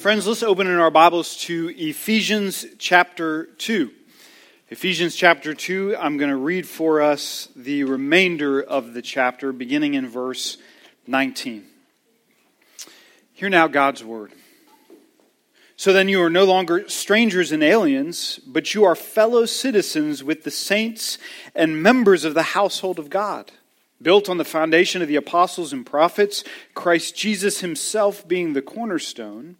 Friends, let's open in our Bibles to Ephesians chapter 2. Ephesians chapter 2, I'm going to read for us the remainder of the chapter, beginning in verse 19. Hear now God's word. So then you are no longer strangers and aliens, but you are fellow citizens with the saints and members of the household of God, built on the foundation of the apostles and prophets, Christ Jesus himself being the cornerstone,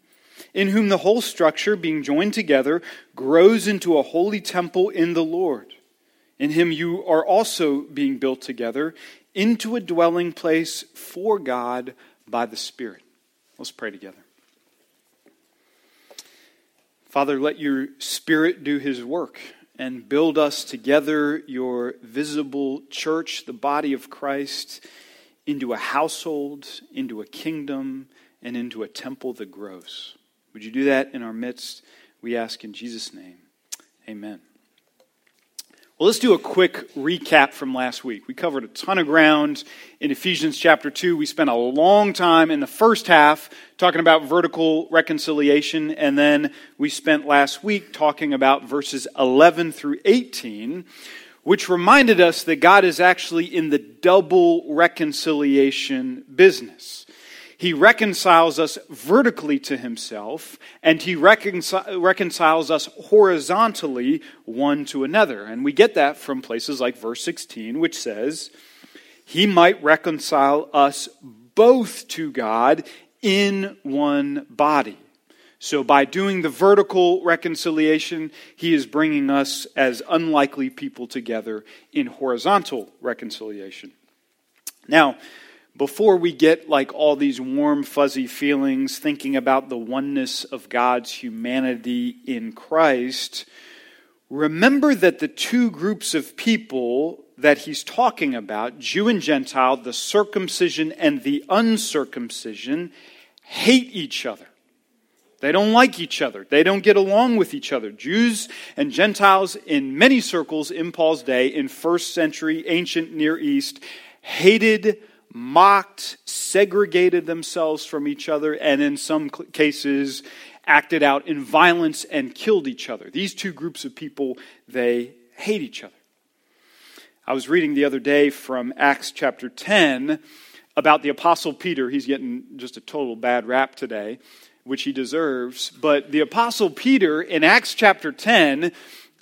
in whom the whole structure, being joined together, grows into a holy temple in the Lord. In him you are also being built together into a dwelling place for God by the Spirit. Let's pray together. Father, let your Spirit do his work and build us together, your visible church, the body of Christ, into a household, into a kingdom, and into a temple that grows. Would you do that in our midst? We ask in Jesus' name. Amen. Well, let's do a quick recap from last week. We covered a ton of ground in Ephesians chapter 2. We spent a long time in the first half talking about vertical reconciliation, and then we spent last week talking about verses 11 through 18, which reminded us that God is actually in the double reconciliation business. He reconciles us vertically to himself, and he reconcil- reconciles us horizontally one to another. And we get that from places like verse 16, which says, He might reconcile us both to God in one body. So, by doing the vertical reconciliation, he is bringing us as unlikely people together in horizontal reconciliation. Now, before we get like all these warm, fuzzy feelings thinking about the oneness of God's humanity in Christ, remember that the two groups of people that he's talking about, Jew and Gentile, the circumcision and the uncircumcision, hate each other. They don't like each other. They don't get along with each other. Jews and Gentiles in many circles in Paul's day, in first century ancient Near East, hated mocked, segregated themselves from each other, and in some cases acted out in violence and killed each other. These two groups of people, they hate each other. I was reading the other day from Acts chapter 10 about the Apostle Peter. He's getting just a total bad rap today, which he deserves. But the Apostle Peter in Acts chapter 10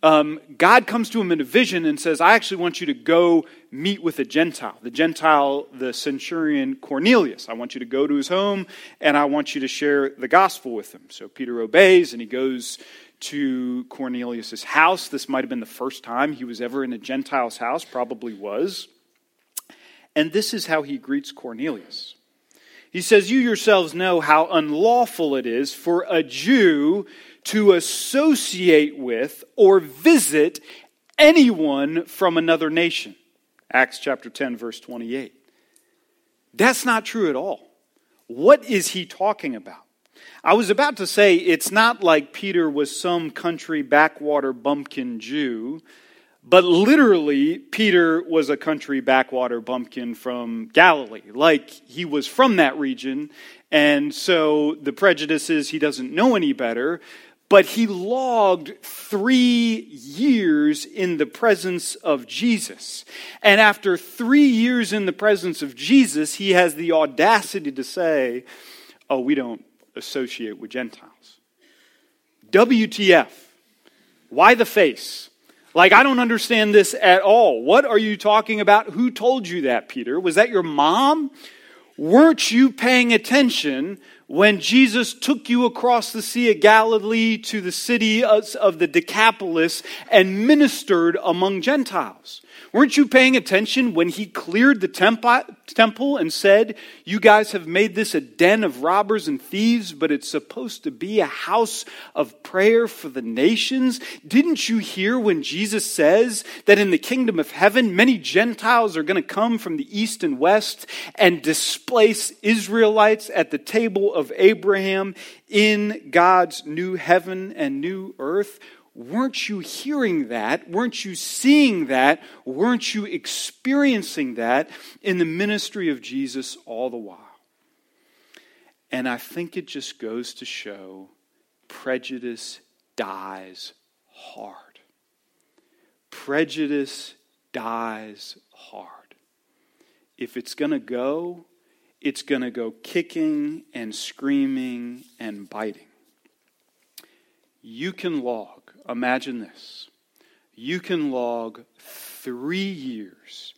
um, God comes to him in a vision and says, I actually want you to go meet with a Gentile. The Gentile, the centurion Cornelius. I want you to go to his home and I want you to share the gospel with him. So Peter obeys and he goes to Cornelius' house. This might have been the first time he was ever in a Gentile's house, probably was. And this is how he greets Cornelius. He says, You yourselves know how unlawful it is for a Jew to associate with or visit anyone from another nation. Acts chapter 10, verse 28. That's not true at all. What is he talking about? I was about to say it's not like Peter was some country backwater bumpkin Jew, but literally, Peter was a country backwater bumpkin from Galilee. Like he was from that region, and so the prejudice is he doesn't know any better but he logged three years in the presence of Jesus. And after three years in the presence of Jesus, he has the audacity to say, Oh, we don't associate with Gentiles. WTF? Why the face? Like, I don't understand this at all. What are you talking about? Who told you that, Peter? Was that your mom? Weren't you paying attention when Jesus took you across the Sea of Galilee to the city of the Decapolis and ministered among Gentiles? Weren't you paying attention when he cleared the temple and said, You guys have made this a den of robbers and thieves, but it's supposed to be a house of prayer for the nations? Didn't you hear when Jesus says that in the kingdom of heaven, many Gentiles are going to come from the east and west and displace Israelites at the table of Abraham in God's new heaven and new earth? Weren't you hearing that? Weren't you seeing that? Weren't you experiencing that in the ministry of Jesus all the while? And I think it just goes to show prejudice dies hard. Prejudice dies hard. If it's going to go, it's going to go kicking and screaming and biting. You can log, imagine this, you can log three years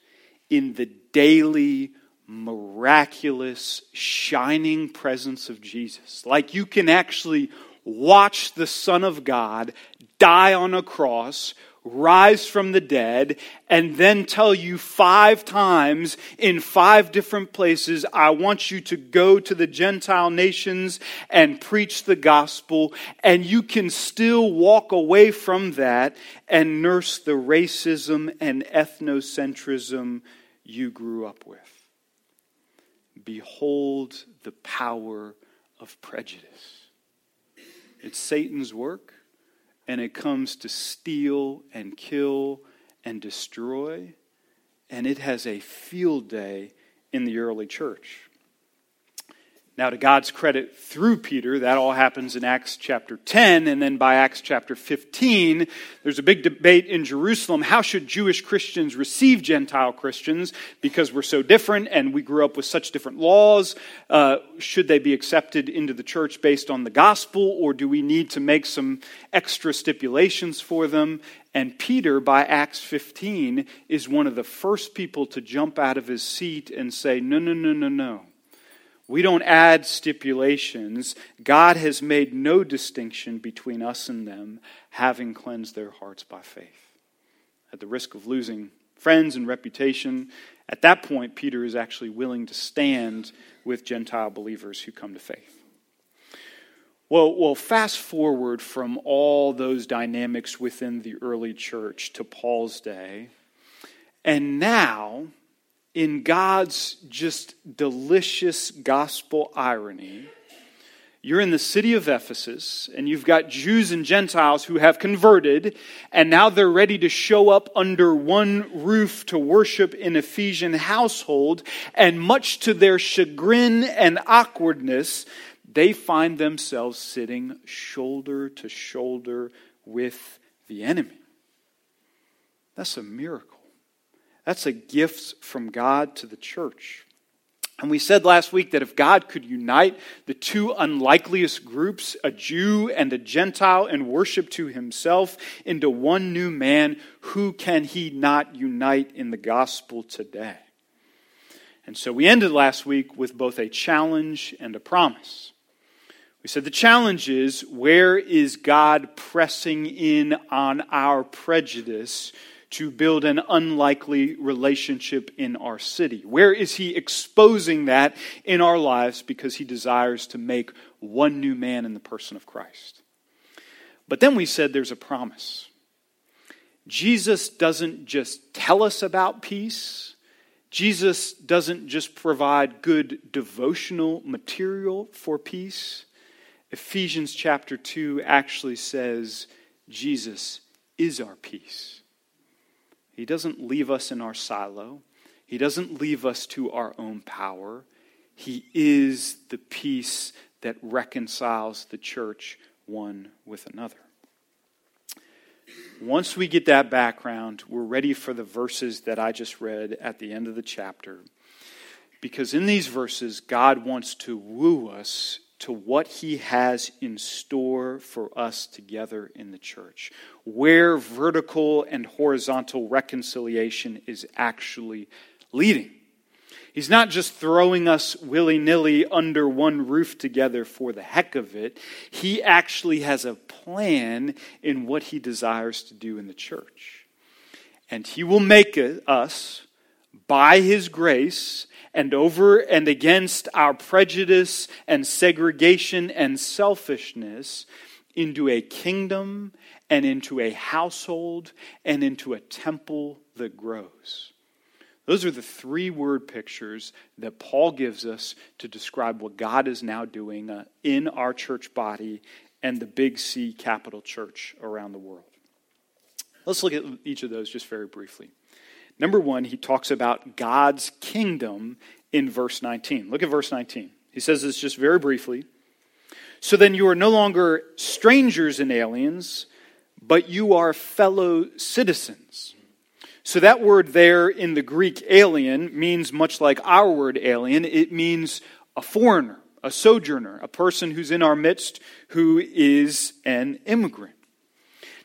in the daily, miraculous, shining presence of Jesus. Like you can actually watch the Son of God die on a cross, rise from the dead, and then tell you five times in five different places, I want you to go to the Gentile nations and preach the gospel, and you can still walk away from that and nurse the racism and ethnocentrism you grew up with. Behold the power of prejudice. It's Satan's work and it comes to steal and kill and destroy. And it has a field day in the early church. Now, to God's credit, through Peter, that all happens in Acts chapter 10, and then by Acts chapter 15, there's a big debate in Jerusalem. How should Jewish Christians receive Gentile Christians? Because we're so different and we grew up with such different laws. Uh, should they be accepted into the church based on the gospel, or do we need to make some extra stipulations for them? And Peter, by Acts 15, is one of the first people to jump out of his seat and say, No, no, no, no, no. We don't add stipulations. God has made no distinction between us and them, having cleansed their hearts by faith. At the risk of losing friends and reputation, at that point, Peter is actually willing to stand with Gentile believers who come to faith. Well, well, fast forward from all those dynamics within the early church to Paul's day, and now in God's just delicious gospel irony, you're in the city of Ephesus, and you've got Jews and Gentiles who have converted, and now they're ready to show up under one roof to worship in Ephesian household, and much to their chagrin and awkwardness, they find themselves sitting shoulder to shoulder with the enemy. That's a miracle. That's a gift from God to the church. And we said last week that if God could unite the two unlikeliest groups, a Jew and a Gentile, and worship to himself into one new man, who can he not unite in the gospel today? And so we ended last week with both a challenge and a promise. We said the challenge is where is God pressing in on our prejudice to build an unlikely relationship in our city? Where is he exposing that in our lives because he desires to make one new man in the person of Christ? But then we said there's a promise. Jesus doesn't just tell us about peace. Jesus doesn't just provide good devotional material for peace. Ephesians chapter 2 actually says Jesus is our peace. He doesn't leave us in our silo, He doesn't leave us to our own power. He is the peace that reconciles the church one with another. Once we get that background, we're ready for the verses that I just read at the end of the chapter. Because in these verses, God wants to woo us to what he has in store for us together in the church, where vertical and horizontal reconciliation is actually leading. He's not just throwing us willy nilly under one roof together for the heck of it. He actually has a plan in what he desires to do in the church. And he will make us, by his grace, and over and against our prejudice and segregation and selfishness into a kingdom and into a household and into a temple that grows. Those are the three word pictures that Paul gives us to describe what God is now doing uh, in our church body and the big C capital church around the world. Let's look at each of those just very briefly. Number one, he talks about God's kingdom in verse 19. Look at verse 19. He says this just very briefly. So then you are no longer strangers and aliens, but you are fellow citizens. So that word there in the Greek alien means much like our word alien, it means a foreigner, a sojourner, a person who's in our midst who is an immigrant.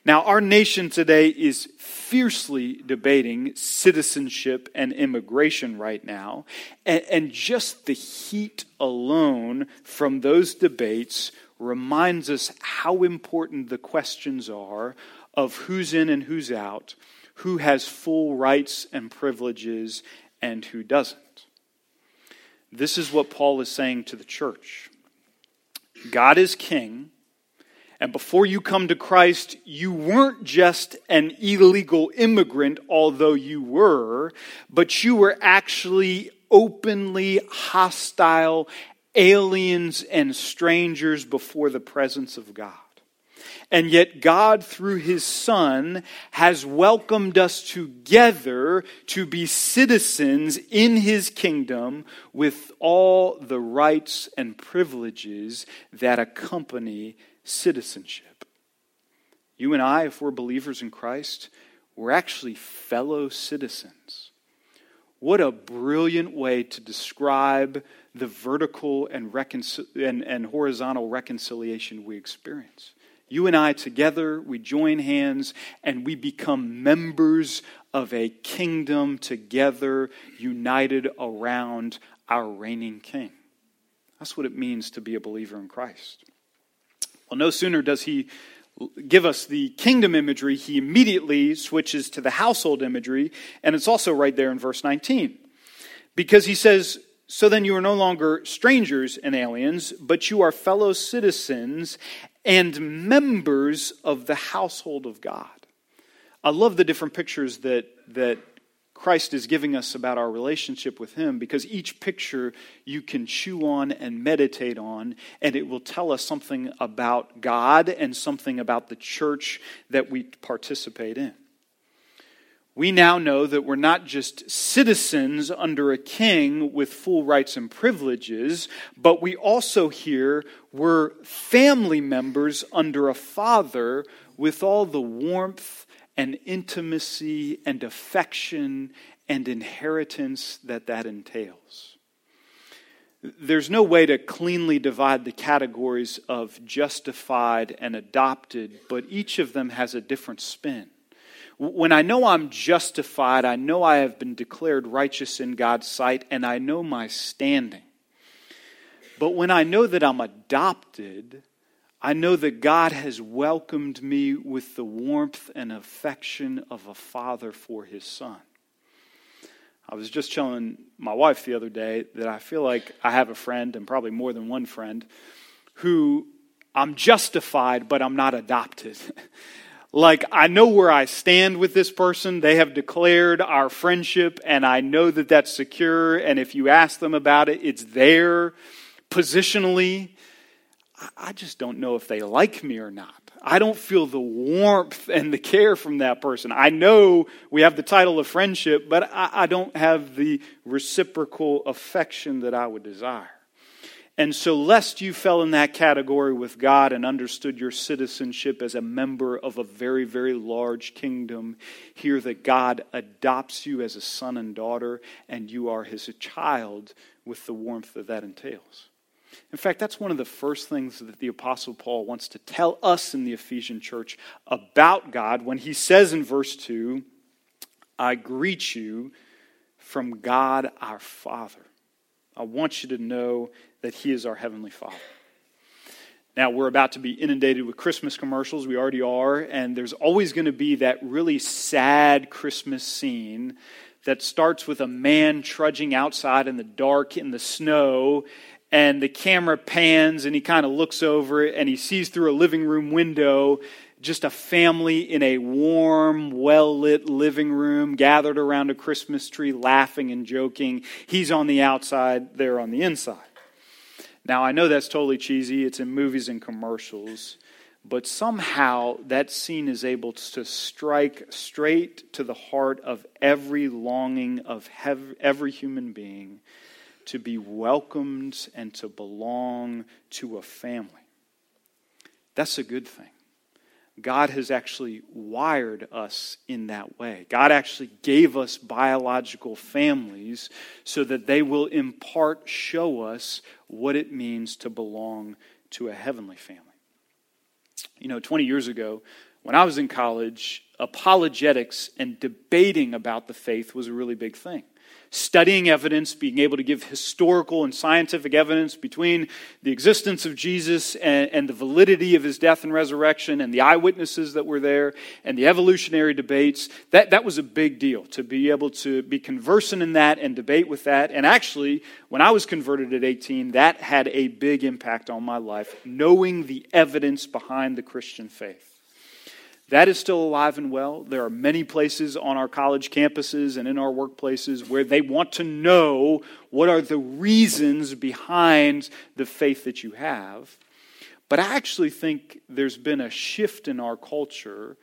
Now, our nation today is fiercely debating citizenship and immigration right now. And, and, just the heat alone from those debates reminds us how important the questions are of who's in and who's out, who has full rights and privileges, and who doesn't. This is what Paul is saying to the church God is king. And before you come to Christ, you weren't just an illegal immigrant, although you were, but you were actually openly hostile aliens and strangers before the presence of God. And yet, God, through His Son, has welcomed us together to be citizens in His kingdom with all the rights and privileges that accompany citizenship. You and I, if we're believers in Christ, we're actually fellow citizens. What a brilliant way to describe the vertical and, reconcil- and, and horizontal reconciliation we experience. You and I together, we join hands and we become members of a kingdom together, united around our reigning king. That's what it means to be a believer in Christ. Well, no sooner does he give us the kingdom imagery, he immediately switches to the household imagery, and it's also right there in verse 19. Because he says, So then you are no longer strangers and aliens, but you are fellow citizens and members of the household of God. I love the different pictures that, that Christ is giving us about our relationship with Him because each picture you can chew on and meditate on, and it will tell us something about God and something about the church that we participate in. We now know that we're not just citizens under a king with full rights and privileges, but we also here we're family members under a father with all the warmth and intimacy and affection and inheritance that that entails. There's no way to cleanly divide the categories of justified and adopted, but each of them has a different spin. When I know I'm justified, I know I have been declared righteous in God's sight, and I know my standing. But when I know that I'm adopted, I know that God has welcomed me with the warmth and affection of a father for his son. I was just telling my wife the other day that I feel like I have a friend, and probably more than one friend, who I'm justified, but I'm not adopted. like I know where I stand with this person. They have declared our friendship, and I know that that's secure. And if you ask them about it, it's there positionally. I just don't know if they like me or not. I don't feel the warmth and the care from that person. I know we have the title of friendship, but I, don't have the reciprocal affection that I would desire. And so, lest you fell in that category with God and understood your citizenship as a member of a very, very large kingdom, hear that God adopts you as a son and daughter, and you are his child with the warmth that that entails. In fact, that's one of the first things that the Apostle Paul wants to tell us in the Ephesian church about God when he says in verse 2, I greet you from God our Father. I want you to know that He is our Heavenly Father. Now, we're about to be inundated with Christmas commercials. We already are. And there's always going to be that really sad Christmas scene that starts with a man trudging outside in the dark in the snow. And the camera pans and he kind of looks over it and he sees through a living room window just a family in a warm, well lit living room gathered around a Christmas tree, laughing and joking. He's on the outside, they're on the inside. Now, I know that's totally cheesy, it's in movies and commercials, but somehow that scene is able to strike straight to the heart of every longing of every human being to be welcomed and to belong to a family. That's a good thing. God has actually wired us in that way. God actually gave us biological families so that they will in part show us what it means to belong to a heavenly family. You know, 20 years ago, when I was in college, apologetics and debating about the faith was a really big thing studying evidence, being able to give historical and scientific evidence between the existence of Jesus and, and, the validity of his death and resurrection and the eyewitnesses that were there and the evolutionary debates, that, that was a big deal to be able to be conversant in that and debate with that. And actually, when I was converted at 18, that had a big impact on my life, knowing the evidence behind the Christian faith. That is still alive and well. There are many places on our college campuses and in our workplaces where they want to know what are the reasons behind the faith that you have. But I actually think there's been a shift in our culture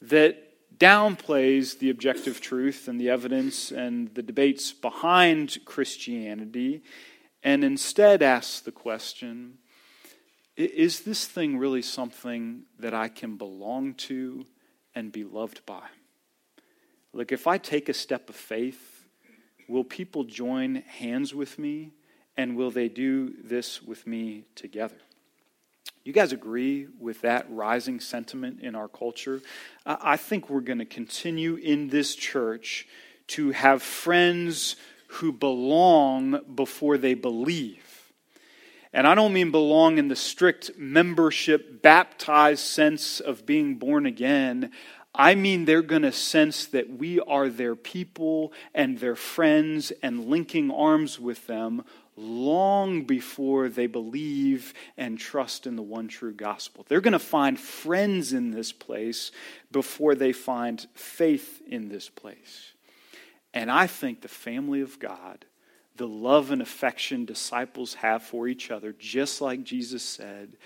that downplays the objective truth and the evidence and the debates behind Christianity and instead asks the question is this thing really something that I can belong to and be loved by? Like, if I take a step of faith, will people join hands with me and will they do this with me together? You guys agree with that rising sentiment in our culture? I think we're going to continue in this church to have friends who belong before they believe and I don't mean belong in the strict membership, baptized sense of being born again. I mean they're going to sense that we are their people and their friends and linking arms with them long before they believe and trust in the one true gospel. They're going to find friends in this place before they find faith in this place. And I think the family of God the love and affection disciples have for each other, just like Jesus said,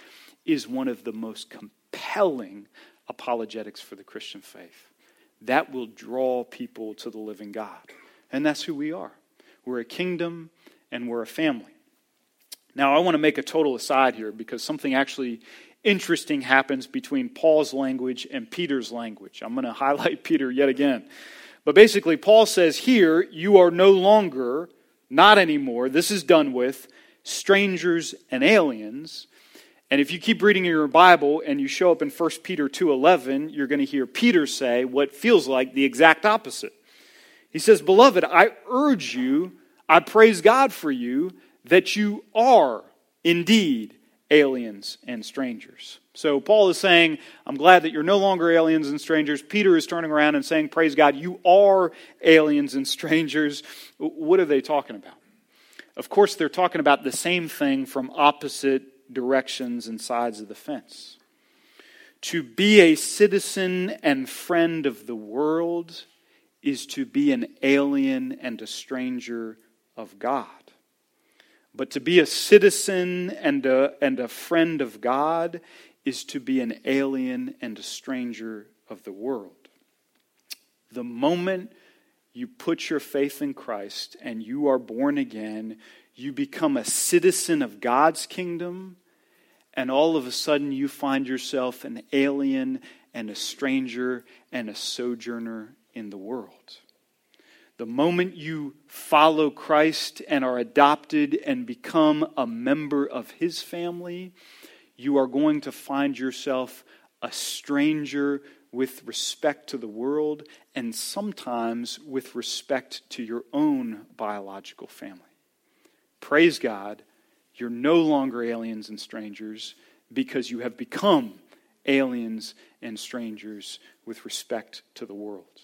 is one of the most compelling apologetics for the Christian faith. That will draw people to the living God. And that's who we are. We're a kingdom and we're a family. Now, I want to make a total aside here because something actually interesting happens between Paul's language and Peter's language. I'm going to highlight Peter yet again. But basically, Paul says here, you are no longer not anymore. This is done with strangers and aliens. And if you keep reading your Bible and you show up in 1 Peter 2:11, you're going to hear Peter say what feels like the exact opposite. He says, "Beloved, I urge you, I praise God for you that you are indeed aliens and strangers." So Paul is saying, I'm glad that you're no longer aliens and strangers. Peter is turning around and saying, Praise God, you are aliens and strangers. What are they talking about? Of course, they're talking about the same thing from opposite directions and sides of the fence. To be a citizen and friend of the world is to be an alien and a stranger of God. But to be a citizen and a, and a friend of God is to be an alien and a stranger of the world. The moment you put your faith in Christ and you are born again, you become a citizen of God's kingdom, and all of a sudden you find yourself an alien and a stranger and a sojourner in the world. The moment you follow Christ and are adopted and become a member of his family, you are going to find yourself a stranger with respect to the world and sometimes with respect to your own biological family. Praise God, you're no longer aliens and strangers because you have become aliens and strangers with respect to the world.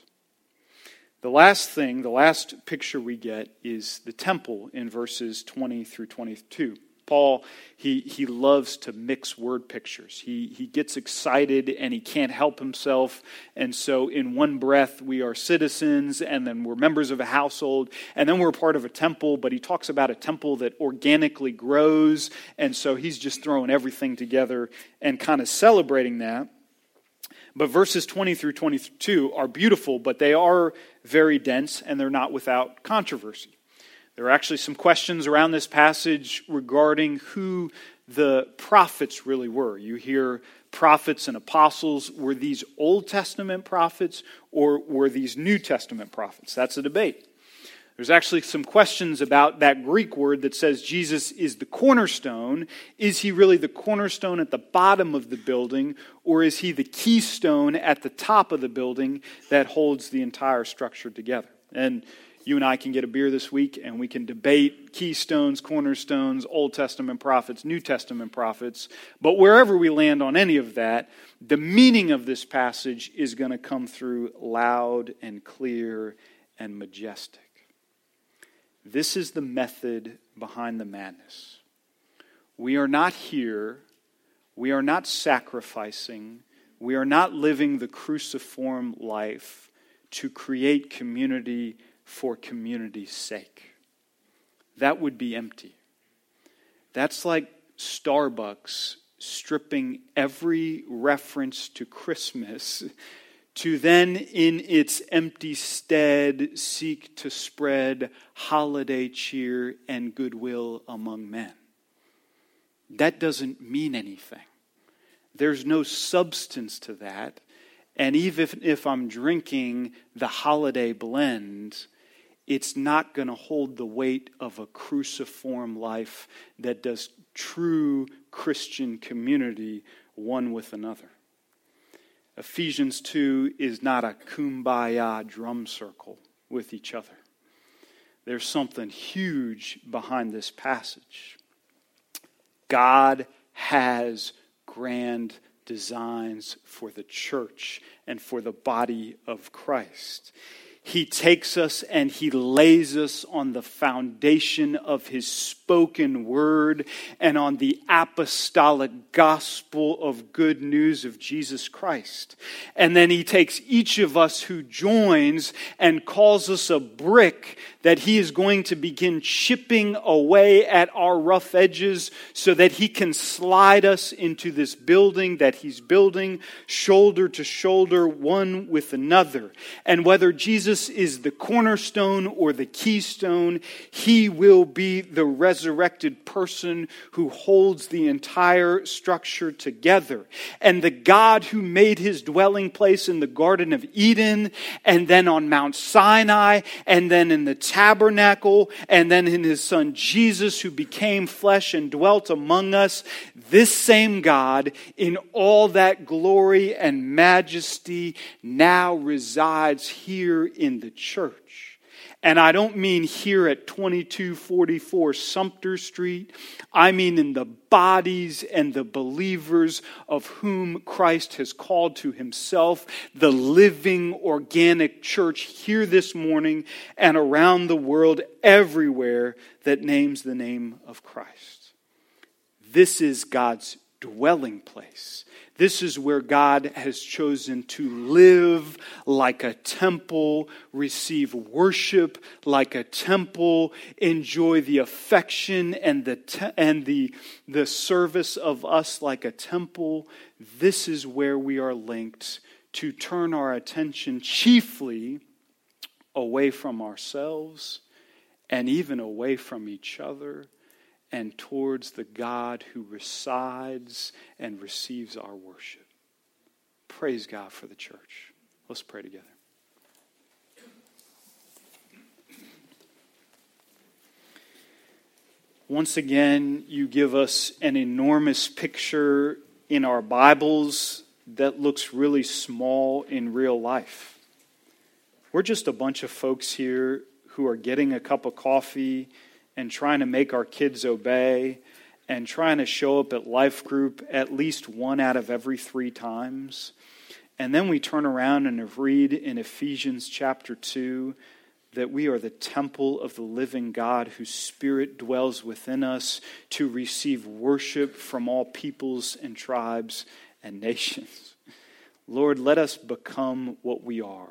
The last thing, the last picture we get is the temple in verses 20 through 22. Paul, he, he loves to mix word pictures. He, he gets excited and he can't help himself. And so, in one breath, we are citizens, and then we're members of a household, and then we're part of a temple. But he talks about a temple that organically grows. And so, he's just throwing everything together and kind of celebrating that. But verses 20 through 22 are beautiful, but they are very dense and they're not without controversy. There are actually some questions around this passage regarding who the prophets really were. You hear prophets and apostles. Were these Old Testament prophets or were these New Testament prophets? That's a debate. There's actually some questions about that Greek word that says Jesus is the cornerstone. Is he really the cornerstone at the bottom of the building, or is he the keystone at the top of the building that holds the entire structure together? And you and I can get a beer this week and we can debate keystones, cornerstones, Old Testament prophets, New Testament prophets. But wherever we land on any of that, the meaning of this passage is going to come through loud and clear and majestic. This is the method behind the madness. We are not here, we are not sacrificing, we are not living the cruciform life to create community for community's sake. That would be empty. That's like Starbucks stripping every reference to Christmas to then, in its empty stead, seek to spread holiday cheer and goodwill among men. That doesn't mean anything. There's no substance to that. And even if, I'm drinking the holiday blend, it's not going to hold the weight of a cruciform life that does true Christian community one with another. Ephesians 2 is not a kumbaya drum circle with each other. There's something huge behind this passage. God has grand designs for the church and for the body of Christ he takes us and he lays us on the foundation of his spoken word and on the apostolic gospel of good news of Jesus Christ. And then he takes each of us who joins and calls us a brick that he is going to begin chipping away at our rough edges so that he can slide us into this building that he's building shoulder to shoulder, one with another. And whether Jesus is the cornerstone or the keystone, he will be the resurrected person who holds the entire structure together. And the God who made his dwelling place in the Garden of Eden, and then on Mount Sinai, and then in the tabernacle, and then in his son Jesus, who became flesh and dwelt among us. This same God, in all that glory and majesty, now resides here in the church. And I don't mean here at 2244 Sumter Street. I mean in the bodies and the believers of whom Christ has called to himself, the living organic church here this morning and around the world everywhere that names the name of Christ. This is God's dwelling place. This is where God has chosen to live like a temple, receive worship like a temple, enjoy the affection and the, te- and the, the service of us like a temple. This is where we are linked to turn our attention chiefly away from ourselves and even away from each other and towards the God who resides and receives our worship. Praise God for the church. Let's pray together. Once again, you give us an enormous picture in our Bibles that looks really small in real life. We're just a bunch of folks here who are getting a cup of coffee and trying to make our kids obey and trying to show up at life group at least one out of every three times. And then we turn around and read in Ephesians chapter 2 that we are the temple of the living God whose spirit dwells within us to receive worship from all peoples and tribes and nations. Lord, let us become what we are.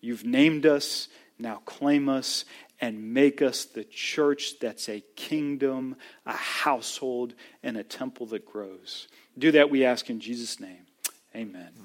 You've named us, now claim us and make us the church that's a kingdom, a household, and a temple that grows. Do that, we ask in Jesus' name. Amen.